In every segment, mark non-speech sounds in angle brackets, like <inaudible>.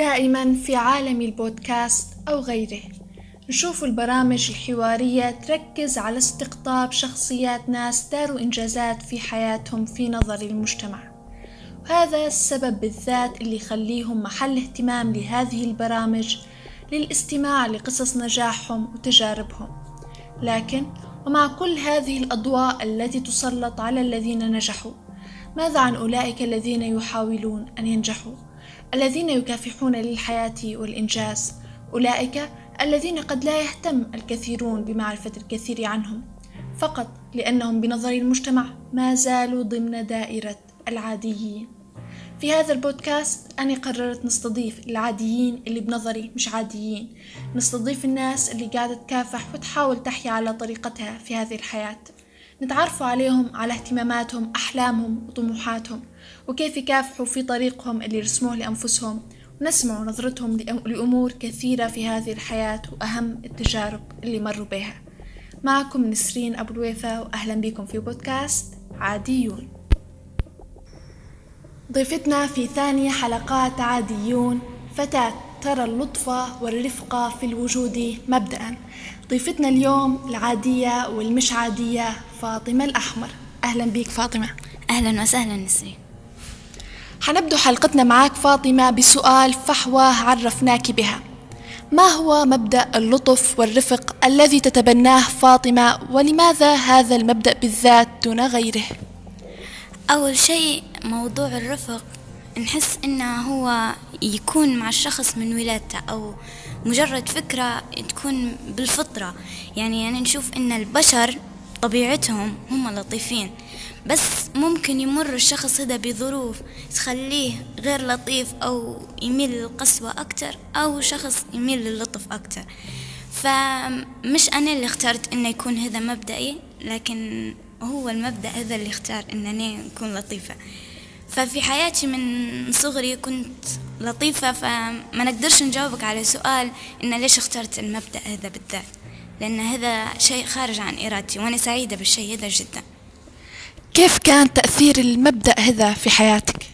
دائما في عالم البودكاست أو غيره. نشوف البرامج الحوارية تركز على استقطاب شخصيات ناس داروا إنجازات في حياتهم في نظر المجتمع. وهذا السبب بالذات اللي يخليهم محل اهتمام لهذه البرامج للاستماع لقصص نجاحهم وتجاربهم. لكن ومع كل هذه الأضواء التي تسلط على الذين نجحوا ماذا عن أولئك الذين يحاولون أن ينجحوا؟ الذين يكافحون للحياة والإنجاز أولئك الذين قد لا يهتم الكثيرون بمعرفة الكثير عنهم فقط لأنهم بنظر المجتمع ما زالوا ضمن دائرة العاديين. في هذا البودكاست أنا قررت نستضيف العاديين اللي بنظري مش عاديين نستضيف الناس اللي قاعدة تكافح وتحاول تحيا على طريقتها في هذه الحياة. نتعرف عليهم على اهتماماتهم أحلامهم وطموحاتهم. وكيف يكافحوا في طريقهم اللي رسموه لأنفسهم ونسمع نظرتهم لأمور كثيرة في هذه الحياة وأهم التجارب اللي مروا بها. معكم نسرين أبو الويفا وأهلا بكم في بودكاست عاديون. ضيفتنا في ثاني حلقات عاديون فتاة ترى اللطف والرفقة في الوجود مبدأ ضيفتنا اليوم العادية والمش عادية فاطمة الأحمر. أهلا بك فاطمة. أهلا وسهلا نسرين. حنبدو حلقتنا معك فاطمة بسؤال فحوى عرفناك بها. ما هو مبدأ اللطف والرفق الذي تتبناه فاطمة؟ ولماذا هذا المبدأ بالذات دون غيره؟ أول شيء موضوع الرفق. نحس إنه هو يكون مع الشخص من ولادته أو مجرد فكرة تكون بالفطرة. يعني أنا نشوف إن البشر طبيعتهم هم لطيفين بس ممكن يمر الشخص هذا بظروف تخليه غير لطيف أو يميل للقسوة أكتر أو شخص يميل للطف أكتر. فمش أنا اللي اخترت إنه يكون هذا مبدئي لكن هو المبدأ هذا اللي اختار إنني أكون لطيفة. ففي حياتي من صغري كنت لطيفة فما نقدرش نجاوبك على سؤال إن ليش اخترت المبدأ هذا بالذات؟ لأن هذا شيء خارج عن إرادتي وأنا سعيدة بالشيء هذا جدا. كيف كان تأثير المبدأ هذا في حياتك؟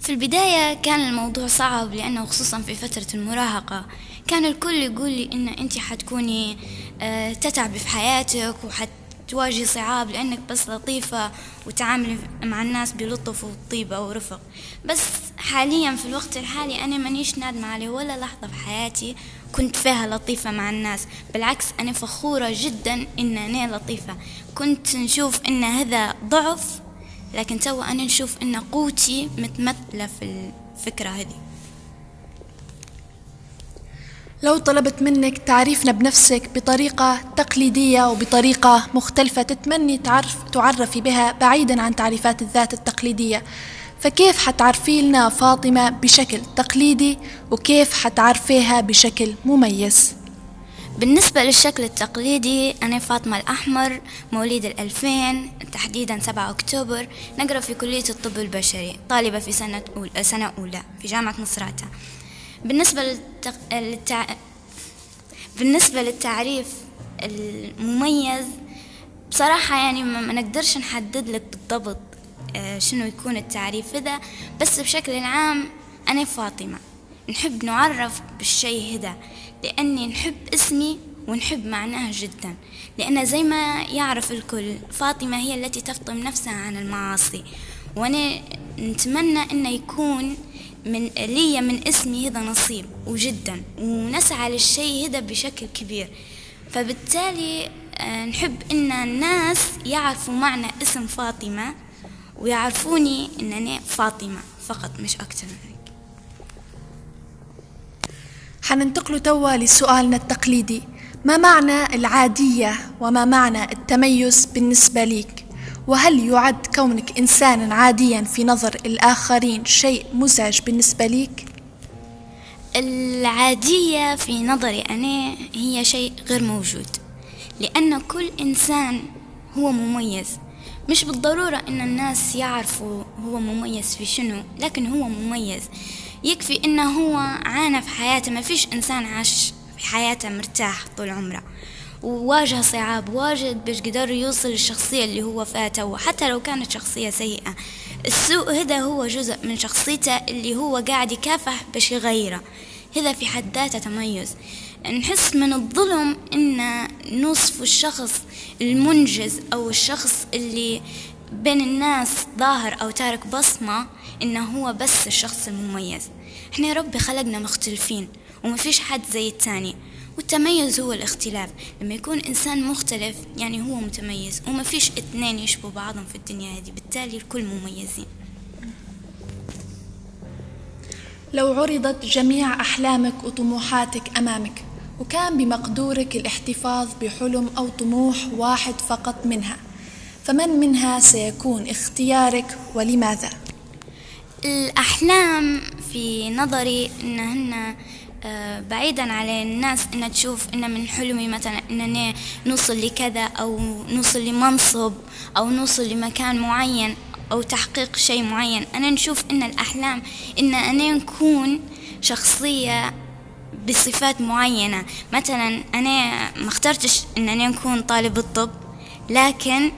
في البداية كان الموضوع صعب لأنه خصوصا في فترة المراهقة كان الكل يقول لي إن أنت حتكوني آه، تتعبي في حياتك وحت تواجهي صعاب لأنك بس لطيفة وتعاملي مع الناس بلطف وطيبة ورفق بس حاليا في الوقت الحالي أنا مانيش نادمة عليه ولا لحظة في حياتي كنت فيها لطيفة مع الناس. بالعكس أنا فخورة جدا إن أنا لطيفة. كنت نشوف إن هذا ضعف لكن تو أنا نشوف إن قوتي متمثلة في الفكرة هذه. لو طلبت منك تعريفنا بنفسك بطريقة تقليدية وبطريقة مختلفة تتمني تعرف تعرفي بها بعيدا عن تعريفات الذات التقليدية. فكيف حتعرفي لنا فاطمة بشكل تقليدي وكيف حتعرفيها بشكل مميز؟ بالنسبة للشكل التقليدي أنا فاطمة الأحمر مواليد الألفين تحديدا سبعة أكتوبر نقرأ في كلية الطب البشري طالبة في سنة أولى, سنة أولى في جامعة مصراتة بالنسبة للتق... للتع... بالنسبة للتعريف المميز بصراحة يعني ما نقدرش نحدد لك بالضبط شنو يكون التعريف هذا بس بشكل عام أنا فاطمة نحب نعرف بالشيء هذا لأني نحب اسمي ونحب معناه جدا. لأن زي ما يعرف الكل فاطمة هي التي تفطم نفسها عن المعاصي. وأنا نتمنى أنه يكون من لي من اسمي هذا نصيب وجدا ونسعى للشيء هذا بشكل كبير. فبالتالي آه، نحب إن الناس يعرفوا معنى اسم فاطمة ويعرفوني إنني فاطمة فقط مش أكثر من هيك حننتقل توا لسؤالنا التقليدي. ما معنى العادية وما معنى التميز بالنسبة ليك؟ وهل يعد كونك إنسانا عاديا في نظر الآخرين شيء مزعج بالنسبة ليك؟ العادية في نظري أنا هي شيء غير موجود لأن كل إنسان هو مميز. مش بالضرورة إن الناس يعرفوا هو مميز في شنو لكن هو مميز. يكفي إنه هو عانى في حياته. ما فيش إنسان عاش في حياته مرتاح طول عمره. وواجه صعاب واجد باش قدر يوصل للشخصية اللي هو فيها توا حتى لو كانت شخصية سيئة السوء هذا هو جزء من شخصيته اللي هو قاعد يكافح باش يغيره. هذا في حد ذاته تميز. نحس من الظلم إن نوصف الشخص المنجز أو الشخص اللي بين الناس ظاهر أو تارك بصمة إنه هو بس الشخص المميز. إحنا يا ربي خلقنا مختلفين وما فيش حد زي التاني والتميز هو الاختلاف. لما يكون إنسان مختلف يعني هو متميز وما فيش اثنين يشبهوا بعضهم في الدنيا هذه بالتالي الكل مميزين. لو عرضت جميع أحلامك وطموحاتك أمامك وكان بمقدورك الاحتفاظ بحلم أو طموح واحد فقط منها فمن منها سيكون اختيارك ولماذا؟ الأحلام في نظري إنهن آه، بعيدا على الناس إن تشوف إن من حلمي مثلا إنني نوصل لكذا أو نوصل لمنصب أو نوصل لمكان معين أو تحقيق شيء معين أنا نشوف إن الأحلام إن أنا نكون شخصية بصفات معينة. مثلا أنا ما اخترتش إن أنا نكون طالب الطب لكن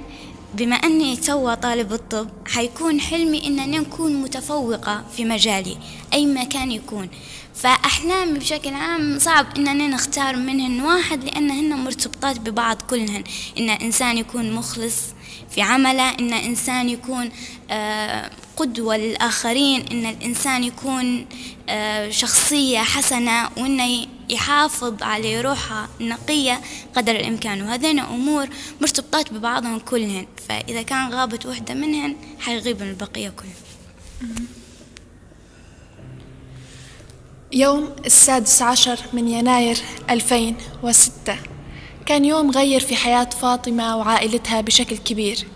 بما أني توا طالب الطب حيكون حلمي إن أنا نكون متفوقة في مجالي أي مكان يكون. فأحلامي بشكل عام صعب إننا نختار منهن واحد لأنهن مرتبطات ببعض كلهن. إن إنسان يكون مخلص في عمله إن إنسان يكون آه، قدوة للآخرين إن الإنسان يكون آه، شخصية حسنة وإنه يحافظ على روحه النقية قدر الإمكان. وهذين أمور مرتبطات ببعضهم كلهن. فإذا كان غابت وحدة منهن حيغيب البقية كلهم. يوم السادس عشر من يناير 2006 كان يوم غير في حياة فاطمة وعائلتها بشكل كبير.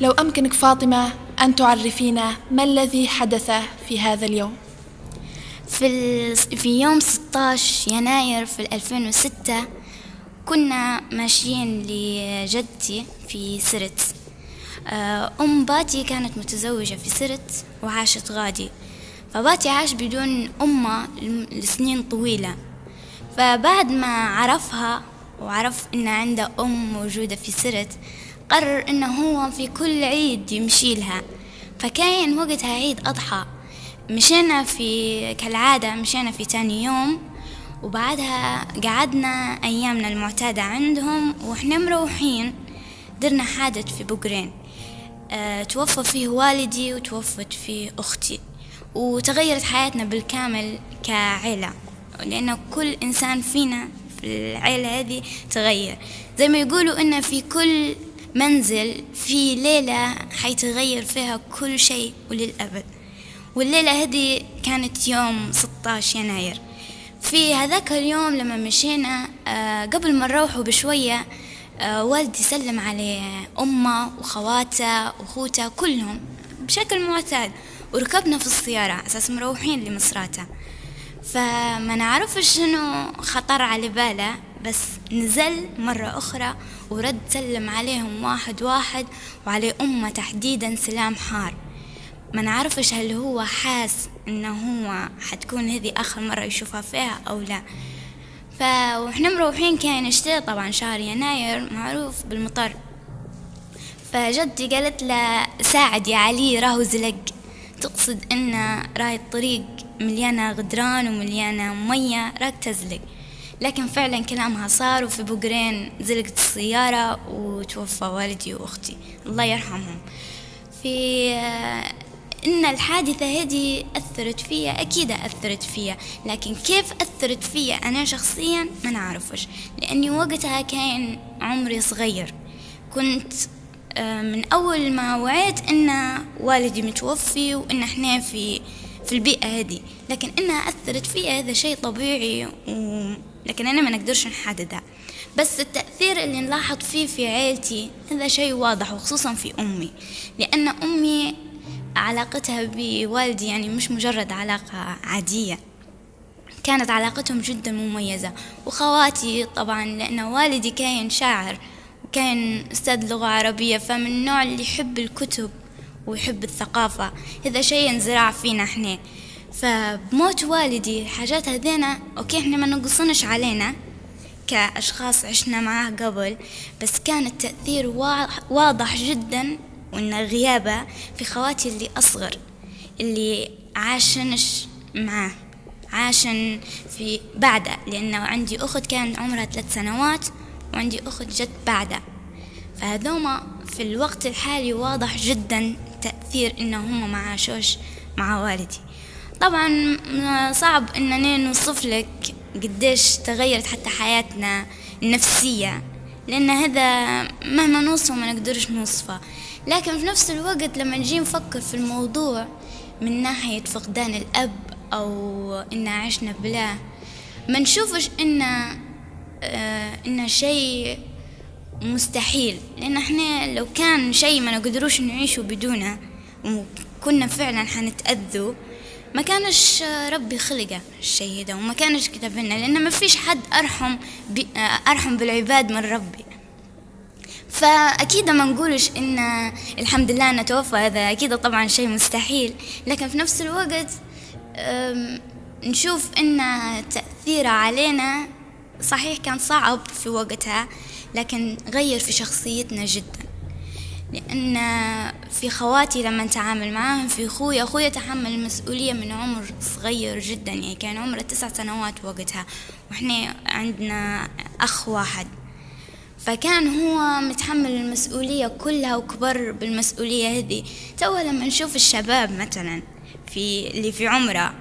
لو أمكنك فاطمة أن تعرفينا ما الذي حدث في هذا اليوم. في, في يوم 16 يناير في 2006 كنا ماشيين لجدتي في سرت. آه، أم باتي كانت متزوجة في سرت وعاشت غادي. فباتي عاش بدون أمه لسنين طويلة. فبعد ما عرفها وعرف إن عنده أم موجودة في سرت قرر إنه هو في كل عيد يمشي لها. فكان وقتها عيد أضحى. مشينا في كالعادة مشينا في تاني يوم وبعدها قعدنا أيامنا المعتادة عندهم وإحنا مروحين. درنا حادث في بقرين أه توفى فيه والدي وتوفت فيه أختي. وتغيرت حياتنا بالكامل كعيلة. لأن كل إنسان فينا العيلة هذه تغير. زي ما يقولوا إن في كل منزل في ليلة حيتغير فيها كل شيء وللأبد. والليلة هذه كانت يوم 16 يناير. في هذاك اليوم لما مشينا آه، قبل ما نروحوا بشوية آه، والدي سلم على أمه وخواته وأخوته كلهم بشكل معتاد. وركبنا في السيارة أساس مروحين لمصراتة فما نعرفش شنو خطر على باله بس نزل مرة أخرى ورد سلم عليهم واحد واحد وعلى أمة تحديدا سلام حار. ما نعرفش هل هو حاس إنه هو حتكون هذه آخر مرة يشوفها فيها أو لا. فاحنا مروحين كان شتاء طبعا شهر يناير معروف بالمطر. فجدتي قالت له ساعد يا علي راهو زلق. تقصد إن راي الطريق مليانة غدران ومليانة مية راك تزلق. لكن فعلا كلامها صار وفي بقرين زلقت السيارة وتوفى والدي وأختي. الله يرحمهم. في إن الحادثة هذه أثرت فيا أكيد أثرت فيا. لكن كيف أثرت فيا؟ أنا شخصيا ما نعرفش لأني وقتها كان عمري صغير. كنت آه، من أول ما وعيت إن والدي متوفي وإن إحنا في في البيئة هذه. لكن إنها أثرت فيها هذا شيء طبيعي و... لكن أنا ما نقدرش نحددها. بس التأثير اللي نلاحظ فيه في عيلتي هذا شيء واضح وخصوصا في أمي. لأن أمي علاقتها بوالدي يعني مش مجرد علاقة عادية. كانت علاقتهم جدا مميزة. وخواتي طبعا لأن والدي كان شاعر. وكان أستاذ لغة عربية فمن النوع اللي يحب الكتب ويحب الثقافة. هذا شيء انزرع فينا إحنا. فبموت والدي حاجات هذينا okay إحنا ما نقصنش علينا كأشخاص عشنا معاه قبل بس كان التأثير واضح جدا وإن غيابه في خواتي اللي أصغر اللي عاشنش معاه. عاشن في بعده لأنه عندي أخت كان عمرها ثلاث سنوات وعندي أخت جت بعده فهذوما في الوقت الحالي واضح جدا تأثير إنه هم ما عاشوش مع والدي. طبعا صعب إننا نوصف لك قديش تغيرت حتى حياتنا النفسية لأن هذا مهما نوصفه ما نقدرش نوصفه. لكن في نفس الوقت لما نجي نفكر في الموضوع من ناحية فقدان الأب أو إن عشنا بلاه ما نشوفش إن آه إن شيء مستحيل. لأن إحنا لو كان شيء ما نقدروش نعيشه بدونه وكنا فعلا حنتأذوا ما كانش ربي خلقه الشيء ده وما كانش كتب لنا لأن ما فيش حد أرحم أرحم بالعباد من ربي. فأكيد ما نقولش إن الحمد لله نتوفى هذا أكيد طبعا شيء مستحيل. لكن في نفس الوقت نشوف إن تأثيره علينا صحيح كان صعب في وقتها لكن غير في شخصيتنا جدا. لأن في خواتي لما نتعامل معاهم في خويا أخويا تحمل المسؤولية من عمر صغير جدا يعني كان عمره تسع سنوات وقتها وإحنا عندنا أخ واحد. فكان هو متحمل المسؤولية كلها وكبر بالمسؤولية هذه. تو لما نشوف الشباب مثلا في اللي في عمره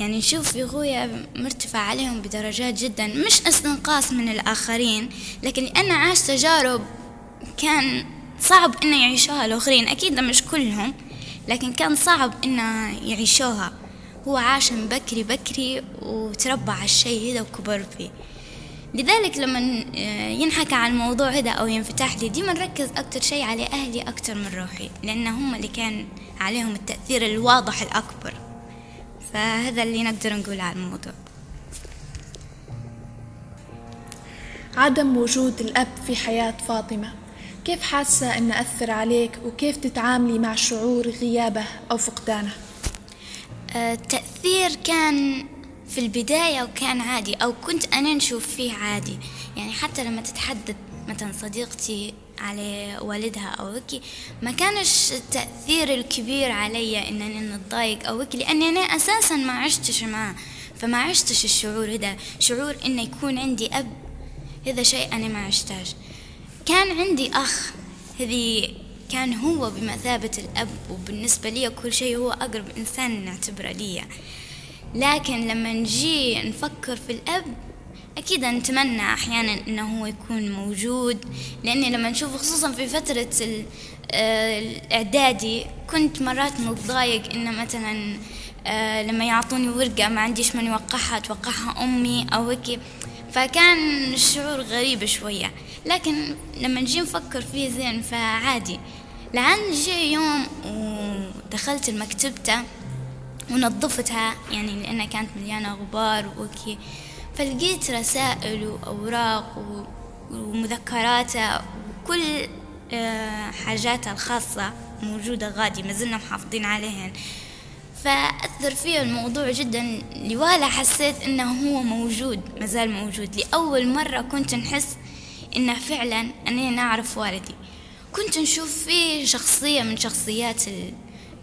يعني نشوف في مرتفع عليهم بدرجات جدا مش استنقاص من الآخرين لكن لأنه عاش تجارب كان صعب إنه يعيشوها الآخرين أكيد مش كلهم لكن كان صعب إنه يعيشوها. هو عاش من بكري بكري وتربى على الشيء هذا وكبر فيه. لذلك لما ينحكى عن الموضوع هذا أو ينفتح لي ديما نركز أكتر شيء على أهلي أكتر من روحي لأن هم اللي كان عليهم التأثير الواضح الأكبر. فهذا اللي نقدر نقوله على الموضوع. عدم وجود الأب في حياة فاطمة. كيف حاسة أن أثر عليك وكيف تتعاملي مع شعور غيابه أو فقدانه؟ التأثير كان في البداية وكان عادي أو كنت أنا نشوف فيه عادي. يعني حتى لما تتحدث مثلا صديقتي على والدها أو هيك ما كانش التأثير الكبير علي إنني نتضايق أو هيك لأني أنا أساسا ما عشتش معاه فما عشتش الشعور هذا شعور إنه يكون عندي أب هذا شيء أنا ما عشتاش كان عندي أخ هذه كان هو بمثابة الأب وبالنسبة لي كل شيء هو أقرب إنسان نعتبره لي لكن لما نجي نفكر في الأب أكيد نتمنى أحيانا أنه هو يكون موجود لأني لما نشوف خصوصا في فترة الإعدادي كنت مرات متضايق إنه مثلا لما يعطوني ورقة ما عنديش من يوقعها توقعها أمي أو هيك. فكان الشعور غريب شوية. لكن لما نجي نفكر فيه زين فعادي. لعن جي يوم ودخلت المكتبة ونظفتها يعني لأنها كانت مليانة غبار وكي فلقيت رسائل وأوراق ومذكراته وكل حاجاتها الخاصة موجودة غادي ما زلنا محافظين عليهن. فأثر فيه الموضوع جدا لولا حسيت إنه هو موجود مازال موجود. لأول مرة كنت نحس إنه فعلا أني نعرف والدي. كنت نشوف فيه شخصية من شخصيات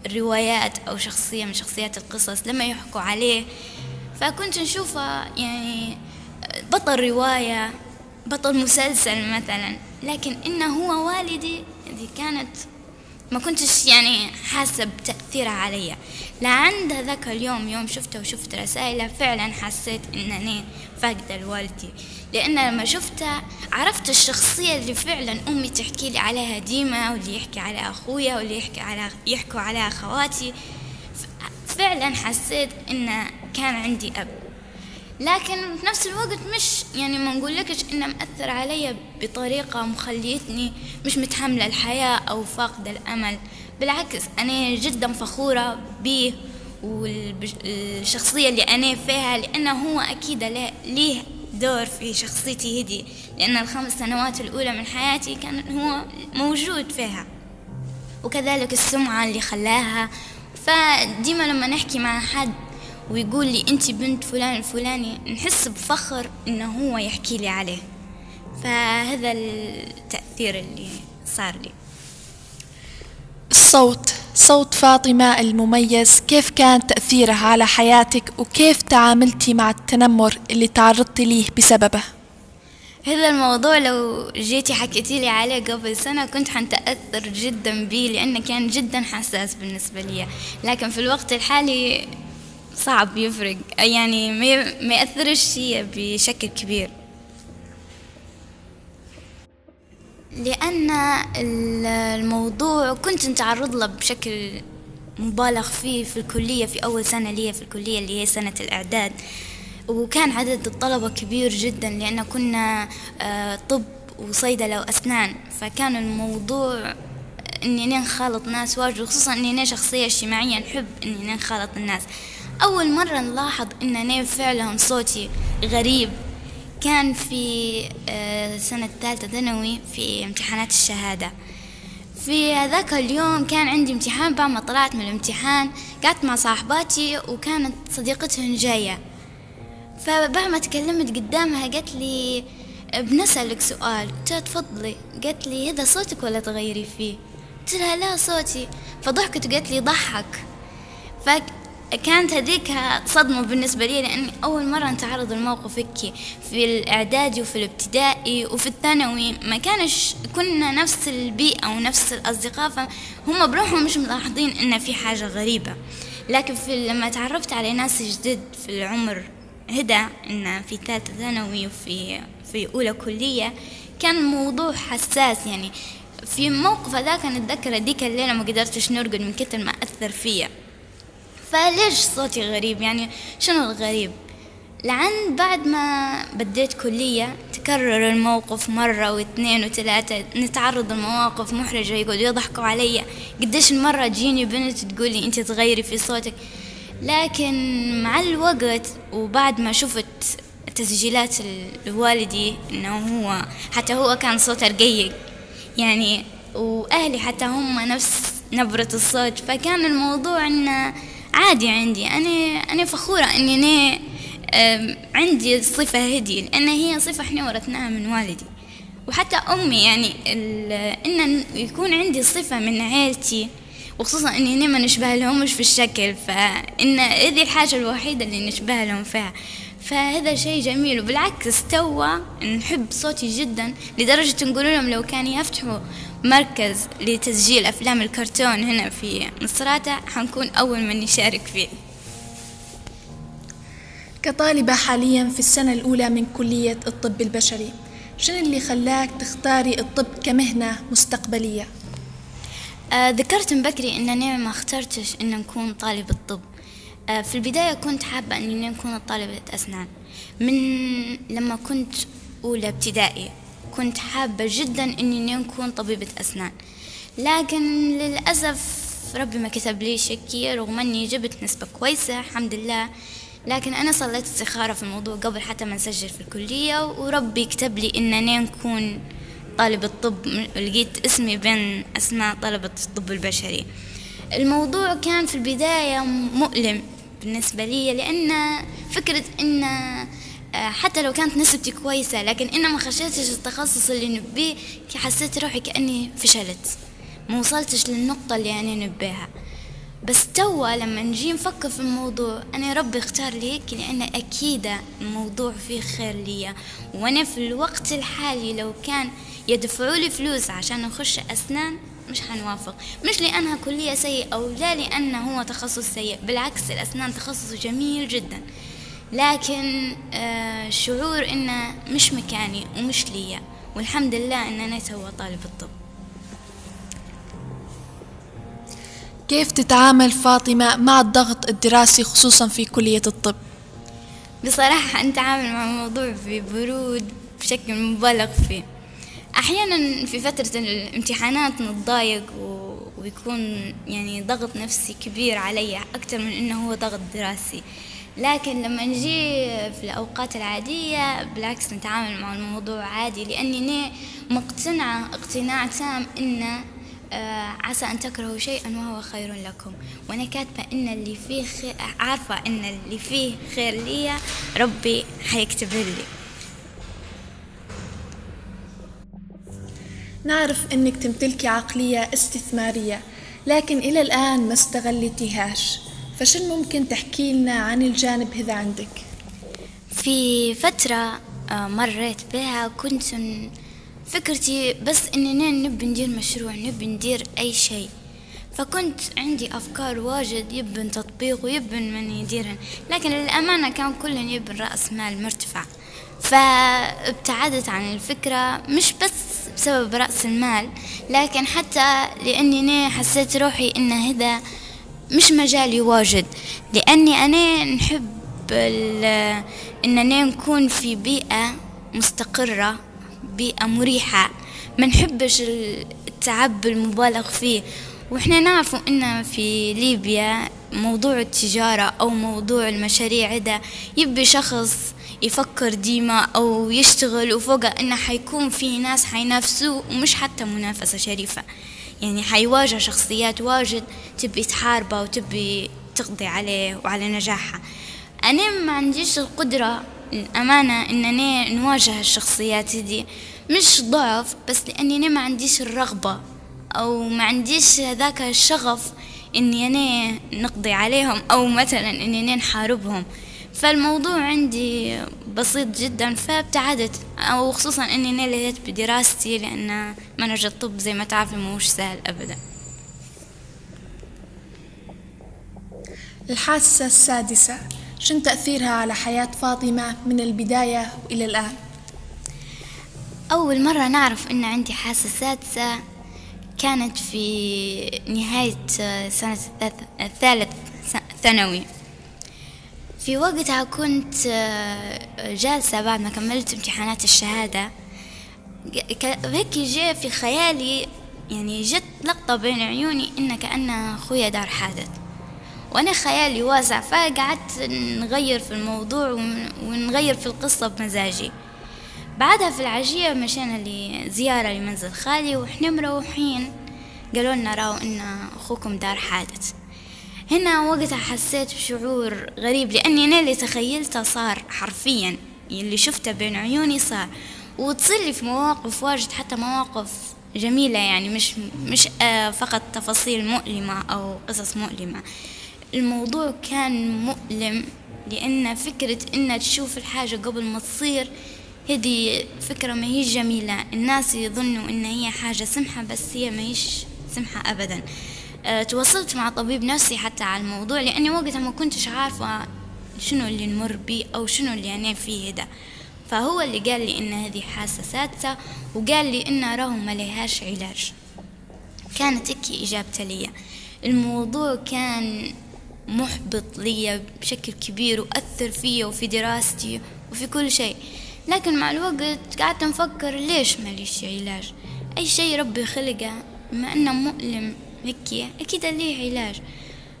الروايات أو شخصية من شخصيات القصص لما يحكوا عليه فكنت نشوفه يعني بطل رواية بطل مسلسل مثلا لكن إنه هو والدي هذه كانت ما كنتش يعني حاسة بتأثيرها علي. لعند ذاك اليوم يوم شفته وشفت رسائله فعلا حسيت إنني فاقدة لوالدي. لأن لما شفته عرفت الشخصية اللي فعلا أمي تحكي لي عليها ديما واللي يحكي عليها أخويا واللي يحكي على يحكوا عليها خواتي فعلا حسيت إن كان عندي أب. لكن في نفس الوقت مش يعني ما نقولكش إنه مأثر علي بطريقة مخليتني مش متحملة الحياة أو فاقدة الأمل. بالعكس أنا جدا فخورة بيه والشخصية اللي أنا فيها لأنه هو أكيد ليه دور في شخصيتي هدي. لأن الخمس سنوات الأولى من حياتي كان هو موجود فيها. وكذلك السمعة اللي خلاها. فديما لما نحكي مع حد ويقول لي انت بنت فلان الفلاني. نحس بفخر إنه هو يحكي لي عليه. فهذا التأثير اللي صار لي. الصوت. صوت فاطمة المميز. كيف كان تأثيره على حياتك؟ وكيف تعاملتي مع التنمر اللي تعرضتي ليه بسببه؟ هذا الموضوع لو جيتي حكيتي لي عليه قبل سنة كنت حنتأثر جدا بيه لأنه كان جدا حساس بالنسبة لي. لكن في الوقت الحالي صعب يفرق. يعني ما يأثرش بشكل كبير. لأن الموضوع كنت نتعرض له بشكل مبالغ فيه في الكلية في أول سنة لي في الكلية اللي هي سنة الإعداد. وكان عدد الطلبة كبير جدا لأن كنا آه، طب وصيدلة وأسنان. فكان الموضوع إني نخالط ناس واجد وخصوصا إني أنا شخصية اجتماعية نحب إني نخالط الناس. أول مرة نلاحظ إن أنا فعلا صوتي غريب. كان في آه، سنة ثالثة ثانوي في امتحانات الشهادة. في هذاك اليوم كان عندي امتحان بعد ما طلعت من الامتحان قعدت مع صاحباتي وكانت صديقتهن جاية. فبعد ما تكلمت قدامها قالت لي بنسألك سؤال. قلت تفضلي. قالت لي هذا صوتك ولا تغيري فيه؟ قلت لها لا صوتي. فضحكت وقالت لي ضحك. كانت هذيك صدمة بالنسبة لي لأني أول مرة نتعرض لموقف هيك في الإعدادي وفي الابتدائي وفي الثانوي. ما كانش كنا نفس البيئة ونفس الأصدقاء فهم بروحهم مش ملاحظين إن في حاجة غريبة. لكن في لما تعرفت على ناس جدد في العمر هدى إن في ثالثة ثانوي وفي في أولى كلية كان الموضوع حساس. يعني في موقف هذاك نتذكر هذيك الليلة ما قدرتش نرقد من كتر ما أثر فيا. فليش صوتي غريب؟ يعني شنو الغريب؟ لعن بعد ما بديت كلية تكرر الموقف مرة واثنين وثلاثة نتعرض لمواقف محرجة يقولوا يضحكوا علي. قديش مرة تجيني بنت تقولي أنت تغيري في صوتك. لكن مع الوقت وبعد ما شفت تسجيلات الوالدي إنه هو حتى هو كان صوته رقيق. يعني وأهلي حتى هم نفس نبرة الصوت. فكان الموضوع إنه عادي عندي. أنا أنا فخورة إني أنا عندي صفة هدي لأن هي صفة إحنا ورثناها من والدي. وحتى أمي يعني إن يكون عندي صفة من عيلتي وخصوصا إني أنا ما نشبه لهمش في الشكل فإن هذه الحاجة الوحيدة اللي نشبه لهم فيها. فهذا شيء جميل. وبالعكس توا نحب صوتي جدا لدرجة نقول لهم لو كان يفتحوا مركز لتسجيل أفلام الكرتون هنا في مصراتة. حنكون أول من يشارك فيه. كطالبة حاليا في السنة الأولى من كلية الطب البشري شنو اللي خلاك تختاري الطب كمهنة مستقبلية؟ آه ذكرت من بكري أنني ما اخترتش أن نكون طالب الطب آه في البداية كنت حابة أني نكون طالبة أسنان. من لما كنت أولى ابتدائي. كنت حابة جدا إني نكون طبيبة أسنان. لكن للأسف ربي ما كتب لي شكي رغم أني جبت نسبة كويسة الحمد لله. لكن أنا صليت استخارة في الموضوع قبل حتى ما نسجل في الكلية وربي كتب لي إنني نكون طالبة طب لقيت اسمي بين أسماء طلبة الطب البشري. الموضوع كان في البداية مؤلم بالنسبة لي لأن فكرة آه، حتى لو كانت نسبتي كويسة لكن إن ما خشيتش التخصص اللي نبيه حسيت روحي كأني فشلت. ما وصلتش للنقطة اللي أنا نبيها. بس توا لما نجي نفكر في الموضوع أنا ربي اختار لي هيك لأن أكيد الموضوع فيه خير ليا. وأنا في الوقت الحالي لو كان يدفعوا لي فلوس عشان أخش أسنان مش حنوافق. مش لأنها كلية سيئة أو لا لأنه هو تخصص سيء بالعكس الأسنان تخصص جميل جدا. لكن آه شعور إنه مش مكاني ومش ليا. والحمد لله إن أنا توا طالب الطب. كيف تتعامل فاطمة مع الضغط الدراسي خصوصا في كلية الطب؟ بصراحة نتعامل مع الموضوع ببرود بشكل مبالغ فيه. أحيانا في فترة الامتحانات نتضايق ويكون يعني ضغط نفسي كبير علي أكثر من إنه هو ضغط دراسي. لكن لما نجي في الأوقات العادية بالعكس نتعامل مع الموضوع عادي لأني مقتنعة اقتناع تام إن آه عسى أن تكرهوا شيئا وهو خير لكم. وأنا كاتبة إن اللي فيه خير عارفة إن اللي فيه خير لي ربي حيكتب لي. نعرف إنك تمتلكي عقلية استثمارية لكن إلى الآن ما استغلتيهاش. فشن ممكن تحكي لنا عن الجانب هذا عندك؟ في فترة آه، مريت بها كنت فكرتي بس اني نبي ندير مشروع نبي ندير أي شيء. فكنت عندي أفكار واجد يبن تطبيق ويبن من يديرهن لكن للأمانة كان كل يبن رأس مال مرتفع. فابتعدت عن الفكرة مش بس بسبب رأس المال لكن حتى لأني حسيت روحي إن هذا مش مجالي واجد لأني أنا نحب إننا نكون في بيئة مستقرة بيئة مريحة ما نحبش التعب المبالغ فيه. وإحنا نعرف إن في ليبيا موضوع التجارة أو موضوع المشاريع ده يبي شخص يفكر ديما أو يشتغل وفوق إنه حيكون في ناس حينافسوه ومش حتى منافسة شريفة. يعني حيواجه شخصيات واجد تبي تحاربه وتبي تقضي عليه وعلى نجاحها أنا ما عنديش القدرة الأمانة إنني نواجه الشخصيات دي. مش ضعف بس لأني أنا ما عنديش الرغبة أو ما عنديش ذاك الشغف إني أنا نقضي عليهم أو مثلا إني أنا نحاربهم. فالموضوع عندي بسيط جدا فابتعدت. أو خصوصا إني أنا لهيت بدراستي لأن منهج الطب زي ما تعرفي موش سهل أبدا. الحاسة السادسة شن تأثيرها على حياة فاطمة من البداية وإلى الآن؟ أول مرة نعرف إن عندي حاسة سادسة كانت في نهاية سنة الثالث ثانوي. في وقتها كنت جالسة بعد ما كملت امتحانات الشهادة. هيك جاء في خيالي يعني جت لقطة بين عيوني إن كأن أخويا دار حادث. وأنا خيالي واسع فقعدت نغير في الموضوع ونغير في القصة بمزاجي. بعدها في العشية مشينا لزيارة لمنزل خالي وإحنا مروحين. قالوا لنا راو إن أخوكم دار حادث. هنا وقتها حسيت بشعور غريب لأني أنا اللي تخيلته صار حرفيا اللي شفته بين عيوني صار. وتصير لي في مواقف واجد حتى مواقف جميلة يعني مش مش آه فقط تفاصيل مؤلمة أو قصص مؤلمة. الموضوع كان مؤلم لأن فكرة إن تشوف الحاجة قبل ما تصير هذه فكرة ما هي جميلة. الناس يظنوا إن هي حاجة سمحة بس هي ما هيش سمحة أبدا. تواصلت مع طبيب نفسي حتى على الموضوع لأني وقتها ما كنتش عارفة شنو اللي نمر بيه أو شنو اللي أنا فيه ده. فهو اللي قال لي إن هذه حاسة سادسة وقال لي إن راهو ما لهاش علاج. كانت إكي إجابته لي الموضوع كان محبط لي بشكل كبير وأثر فيا وفي دراستي وفي كل شيء. لكن مع الوقت قعدت نفكر ليش ماليش علاج؟ أي شيء ربي خلقه بما أنه مؤلم. هيك أكيد ليه علاج.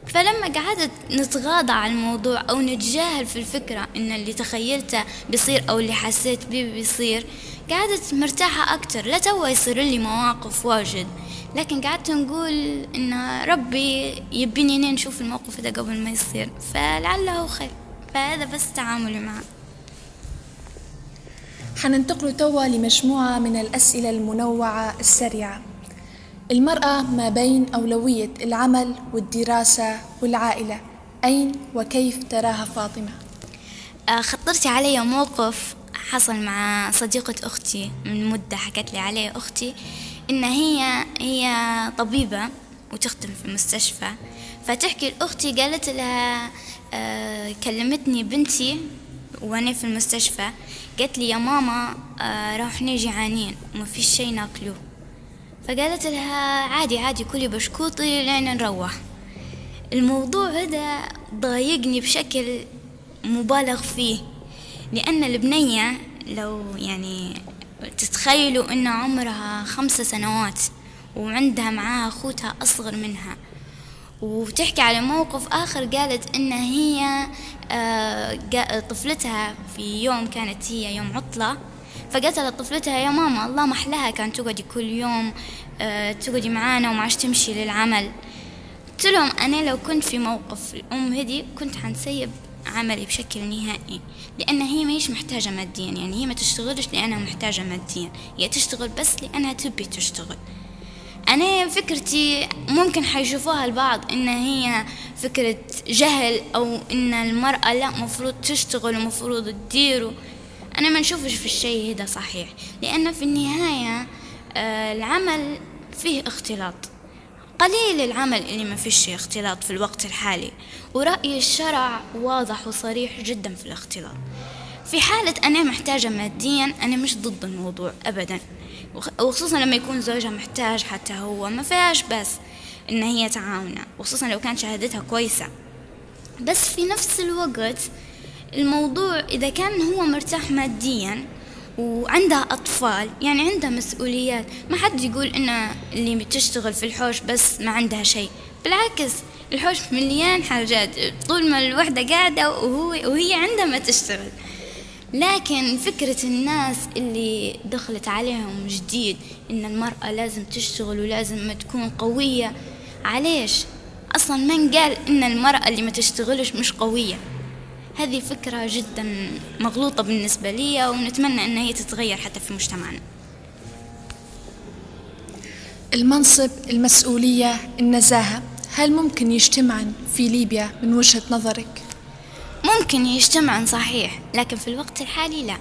فلما قعدت نتغاضى عن الموضوع أو نتجاهل في الفكرة إن اللي تخيلته بيصير أو اللي حسيت بيه بيصير قعدت مرتاحة أكتر. لا توا يصير لي مواقف واجد. لكن قعدت نقول إن ربي يبيني نشوف الموقف ده قبل ما يصير. فلعله خير. فهذا بس تعاملي معه. حننتقل توا لمجموعة من الأسئلة المنوعة السريعة. المرأة ما بين أولوية العمل والدراسة والعائلة. أين وكيف تراها فاطمة؟ آه، خطرت علي موقف حصل مع صديقة أختي. من مدة حكت لي عليه أختي إن هي هي طبيبة وتخدم في مستشفى. فتحكي لأختي قالت لها آه كلمتني بنتي وأنا في المستشفى. قالت لي يا ماما آه راح نيجي عانين وما فيش شي ناكلوه فقالت لها عادي عادي كلي بشكوطي لين نروح. الموضوع هذا ضايقني بشكل مبالغ فيه لأن البنية لو يعني تتخيلوا إن عمرها خمسة سنوات وعندها معاها أخوتها أصغر منها. وتحكي على موقف آخر قالت إن هي آه، طفلتها في يوم كانت هي يوم عطلة فقالت لطفلتها يا ماما. الله محلاها كانت تقعدي كل يوم آه، تقعدي معانا وما تمشي للعمل. قلت لهم أنا لو كنت في موقف الأم هدي كنت حنسيب عملي بشكل نهائي لأن هي ماهيش محتاجة ماديا. يعني هي ما تشتغلش لأنها محتاجة ماديا. هي تشتغل بس لأنها تبي تشتغل. أنا فكرتي ممكن حيشوفوها البعض إن هي فكرة جهل أو إن المرأة لا مفروض تشتغل ومفروض تدير أنا ما نشوفش في الشيء هذا صحيح. لأن في النهاية آه، العمل فيه اختلاط. قليل العمل اللي ما فيش اختلاط في الوقت الحالي. ورأي الشرع واضح وصريح جدا في الاختلاط. في حالة أنا محتاجة ماديا أنا مش ضد الموضوع أبدا. وخصوصا لما يكون زوجها محتاج حتى هو. ما فيهاش بس إن هي تعاونه. وخصوصا لو كانت شهادتها كويسة. بس في نفس الوقت الموضوع إذا كان هو مرتاح ماديا وعندها أطفال يعني عندها مسؤوليات ما حد يقول إن اللي بتشتغل في الحوش بس ما عندها شيء. بالعكس الحوش مليان حاجات طول ما الوحدة قاعدة وهو وهي عندها ما تشتغل. لكن فكرة الناس اللي دخلت عليهم جديد إن المرأة لازم تشتغل ولازم ما تكون قوية عليش؟ أصلا من قال إن المرأة اللي ما تشتغلش مش قوية؟ هذه فكرة جدا مغلوطة بالنسبة لي ونتمنى أن هي تتغير حتى في مجتمعنا المنصب المسؤولية النزاهة هل ممكن يجتمعن في ليبيا من وجهة نظرك؟ ممكن يجتمعن صحيح لكن في الوقت الحالي لا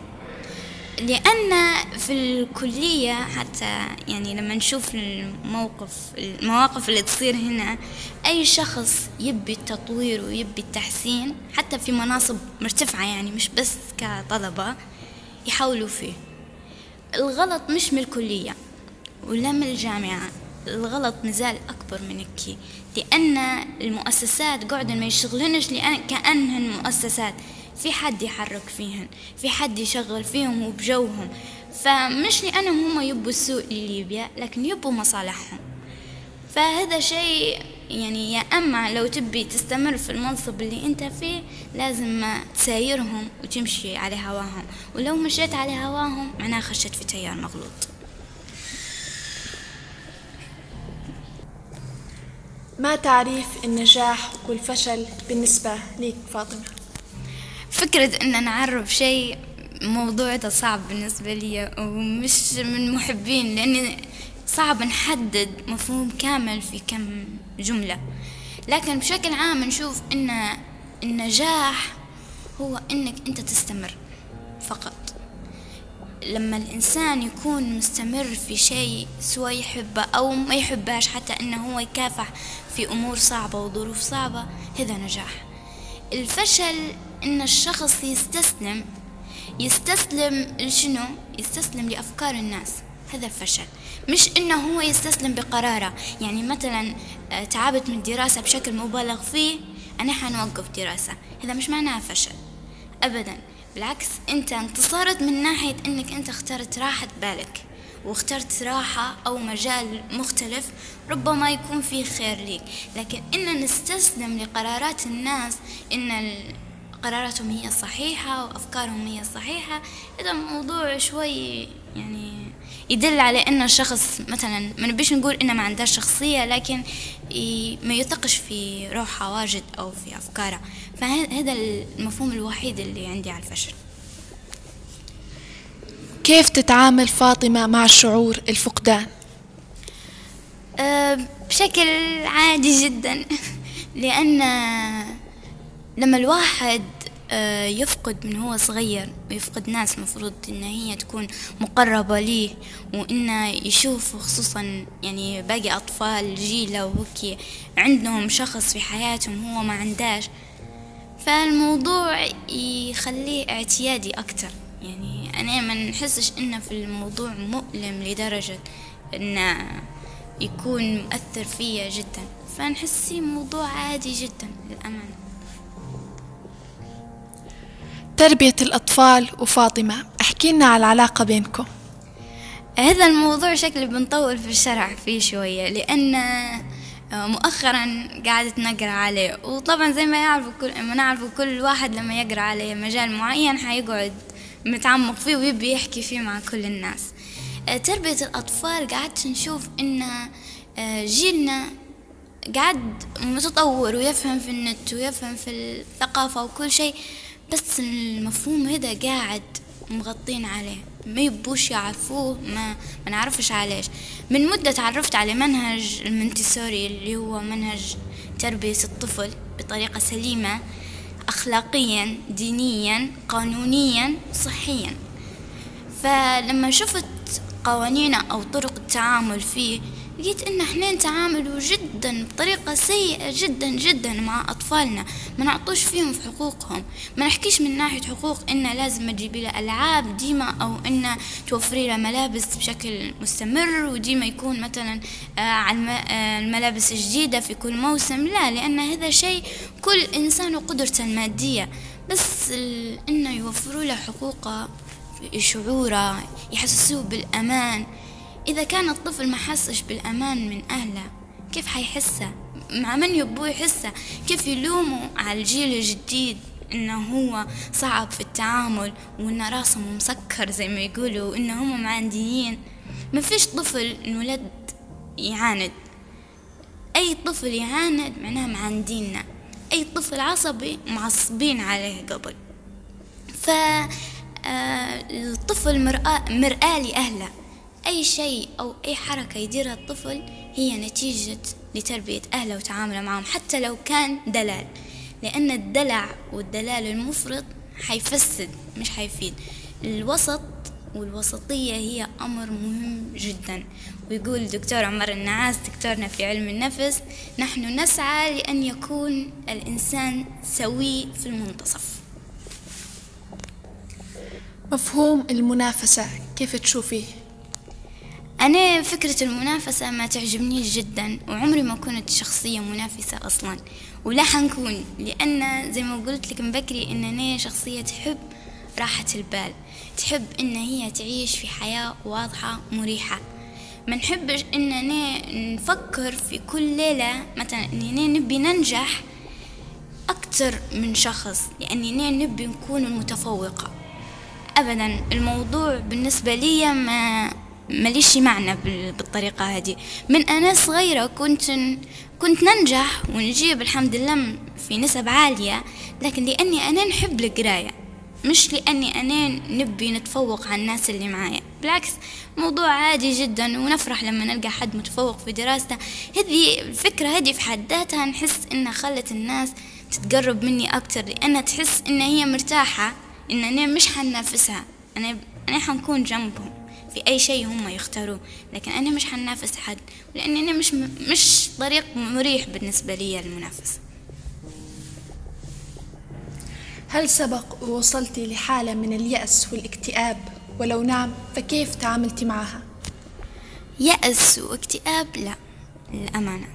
لأن في الكلية حتى يعني لما نشوف الموقف المواقف اللي تصير هنا أي شخص يبي التطوير ويبي التحسين حتى في مناصب مرتفعة يعني مش بس كطلبة يحاولوا فيه. الغلط مش من الكلية ولا من الجامعة الغلط مازال أكبر من لأن المؤسسات قاعدة ما يشتغلونش لأن كأنهن مؤسسات. في حد يحرك فيهن في حد يشغل فيهم وبجوهم. فمش لأنهم هم يبوا السوء لليبيا لكن يبوا مصالحهم. فهذا شيء يعني يا أما لو تبي تستمر في المنصب اللي أنت فيه لازم تسايرهم وتمشي على هواهم. ولو مشيت على هواهم معناها خشيت في تيار مغلوط. ما تعريف النجاح والفشل بالنسبة لك فاطمة؟ فكرة إن نعرف شيء موضوع ده صعب بالنسبة لي ومش من محبين لأني صعب نحدد مفهوم كامل في كم جملة. لكن بشكل عام نشوف إن النجاح هو إنك أنت تستمر فقط. لما الإنسان يكون مستمر في شيء سواء يحبه أو ما يحبهاش حتى إنه هو يكافح في أمور صعبة وظروف صعبة هذا نجاح. الفشل إن الشخص يستسلم يستسلم لشنو؟ يستسلم لأفكار الناس. هذا الفشل مش إنه هو يستسلم بقراره. يعني مثلا آه، تعبت من الدراسة بشكل مبالغ فيه أنا حنوقف دراسة. هذا مش معناه فشل. أبدا. بالعكس أنت انتصرت من ناحية أنك أنت اخترت راحة بالك. واخترت راحة أو مجال مختلف ربما يكون فيه خير ليك. لكن إن نستسلم لقرارات الناس إن قراراتهم هي الصحيحة وأفكارهم هي الصحيحة هذا موضوع شوي يعني يدل على أن الشخص مثلا ما نبيش نقول إنه ما عندهاش شخصية لكن ما يثقش في روحها واجد أو في أفكارها فهذا المفهوم الوحيد اللي عندي على الفشل. كيف تتعامل فاطمة مع شعور الفقدان؟ أه بشكل عادي جدا. <laughs> لأن لما الواحد يفقد من هو صغير ويفقد ناس مفروض إن هي تكون مقربة ليه وإنه يشوف خصوصا يعني باقي أطفال جيله وهيك عندهم شخص في حياتهم هو ما عنداش فالموضوع يخليه اعتيادي أكتر. يعني أنا ما نحسش إنه في الموضوع مؤلم لدرجة إنه يكون مؤثر فيا جدا. فنحسي موضوع عادي جدا للأمانة. تربية الأطفال وفاطمة. احكي لنا على العلاقة بينكم. هذا الموضوع شكل بنطول في الشرح فيه شوية لأن مؤخرا قاعدة نقرأ عليه. وطبعا زي ما يعرفوا كل ما نعرفوا كل واحد لما يقرأ عليه مجال معين حيقعد متعمق فيه ويبي يحكي فيه مع كل الناس. آه، تربية الأطفال قعدت نشوف إن آه، جيلنا قاعد متطور ويفهم في النت ويفهم في الثقافة وكل شيء. بس المفهوم هذا قاعد مغطين عليه. ما يبوش يعرفوه ما ما نعرفش علاش. من مدة تعرفت على منهج المنتسوري اللي هو منهج تربية الطفل بطريقة سليمة أخلاقيا دينيا قانونيا صحيا. فلما شفت قوانينه أو طرق التعامل فيه لقيت إن إحنا نتعاملوا جدا بطريقة سيئة جدا جدا مع أطفالنا. ما نعطوش فيهم في حقوقهم. ما نحكيش من ناحية حقوق إن لازم تجيبي له ألعاب ديما أو إن توفري له ملابس بشكل مستمر وديما يكون مثلا آه، على آه، الملابس الجديدة في كل موسم. لا لأن هذا شيء كل إنسان وقدرته المادية. بس إنه يوفروا له حقوقه شعوره يحسسوه بالأمان. إذا كان الطفل ما حسش بالأمان من أهله كيف حيحسه؟ مع من يبوه يحسه؟ كيف يلوموا على الجيل الجديد؟ إنه هو صعب في التعامل وإنه راسهم مسكر زي ما يقولوا وإنه هم معنديين. ما فيش طفل انولد يعاند. أي طفل يعاند معناه معانديننا أي طفل عصبي معصبين عليه قبل. ف آه، الطفل مرآة, مرآة لأهله. أي شيء أو أي حركة يديرها الطفل هي نتيجة لتربية أهله وتعامله معهم حتى لو كان دلال. لأن الدلع والدلال المفرط حيفسد مش حيفيد. الوسط والوسطية هي أمر مهم جدا. ويقول دكتور عمر النعاس دكتورنا في علم النفس نحن نسعى لأن يكون الإنسان سوي في المنتصف. مفهوم المنافسة كيف تشوفيه؟ أنا فكرة المنافسة ما تعجبنيش جدا وعمري ما كنت شخصية منافسة أصلا. ولا حنكون لأن زي ما قلت لك مبكري إن أنا شخصية تحب راحة البال. تحب إن هي تعيش في حياة واضحة مريحة. ما نحبش إننا نفكر في كل ليلة مثلا إننا نبي ننجح أكتر من شخص لأننا نبي نكون المتفوقة أبدا الموضوع بالنسبة لي ما ماليش معنى بالطريقة هذه من أنا صغيرة كنت كنت ننجح ونجيب الحمد لله في نسب عالية لكن لأني أنا نحب القراية مش لأني أنا نبي نتفوق على الناس اللي معايا. بالعكس موضوع عادي جدا ونفرح لما نلقى حد متفوق في دراسته. هذه الفكرة هذه في حد ذاتها نحس إنها خلت الناس تتقرب مني أكتر لأنها تحس إن هي مرتاحة إن أنا مش حنافسها أنا أنا حنكون جنبهم. في أي شيء هم يختاروه. لكن أنا مش حنافس حد لأن أنا مش مش طريق مريح بالنسبة لي المنافسة. هل سبق ووصلتي لحالة من اليأس والاكتئاب؟ ولو نعم فكيف تعاملتي معها؟ يأس واكتئاب؟ لا للأمانة.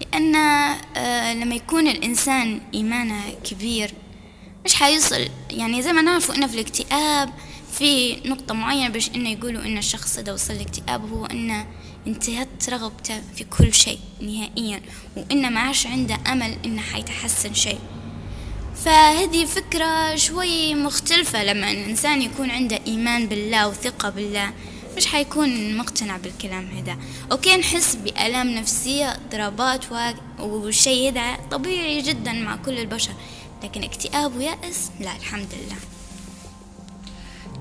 لأن آه لما يكون الإنسان إيمانه كبير مش حيوصل يعني زي ما نعرف إنه في الاكتئاب في نقطة معينة باش إنه يقولوا إن الشخص إذا وصل لاكتئاب هو إنه انتهت رغبته في كل شيء نهائيا وإنه ما عادش عنده أمل إنه حيتحسن شيء. فهذه فكرة شوي مختلفة لما الإنسان يكون عنده إيمان بالله وثقة بالله مش حيكون مقتنع بالكلام هذا. أوكي نحس بآلام نفسية اضطرابات والشيء هذا طبيعي جدا مع كل البشر لكن اكتئاب ويأس؟ لا الحمد لله.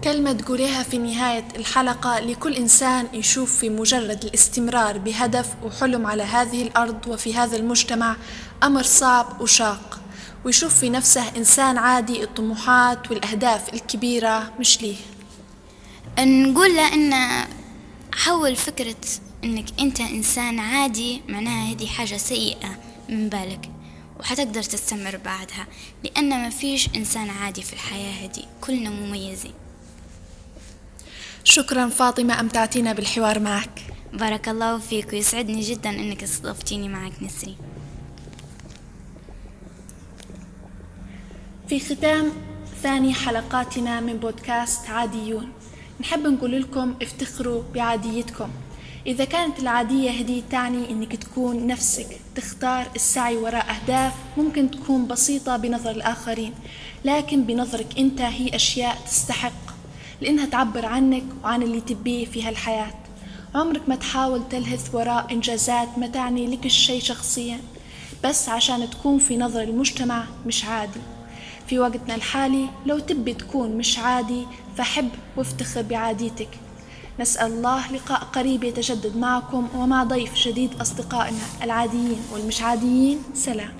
كلمة تقوليها في نهاية الحلقة لكل إنسان يشوف في مجرد الاستمرار بهدف وحلم على هذه الأرض وفي هذا المجتمع أمر صعب وشاق. ويشوف في نفسه إنسان عادي الطموحات والأهداف الكبيرة مش ليه. نقول له إن حول فكرة إنك أنت إنسان عادي معناها هذه حاجة سيئة من بالك وحتقدر تستمر بعدها لأن ما فيش إنسان عادي في الحياة هذه كلنا مميزين. شكرا فاطمة أمتعتينا بالحوار معك؟ بارك الله فيك ويسعدني جدا أنك استضفتيني معك نسرين في ختام ثاني حلقاتنا من بودكاست عاديون. نحب نقول لكم افتخروا بعاديتكم. إذا كانت العادية هدي تعني إنك تكون نفسك. تختار السعي وراء أهداف ممكن تكون بسيطة بنظر الآخرين لكن بنظرك أنت هي أشياء تستحق. لأنها تعبر عنك وعن اللي تبيه في هالحياة. عمرك ما تحاول تلهث وراء إنجازات ما تعني لك الشي شخصيا بس عشان تكون في نظر المجتمع مش عادي. في وقتنا الحالي لو تبي تكون مش عادي فحب وافتخر بعاديتك. نسأل الله لقاء قريب يتجدد معكم ومع ضيف جديد أصدقائنا العاديين والمش عاديين. سلام.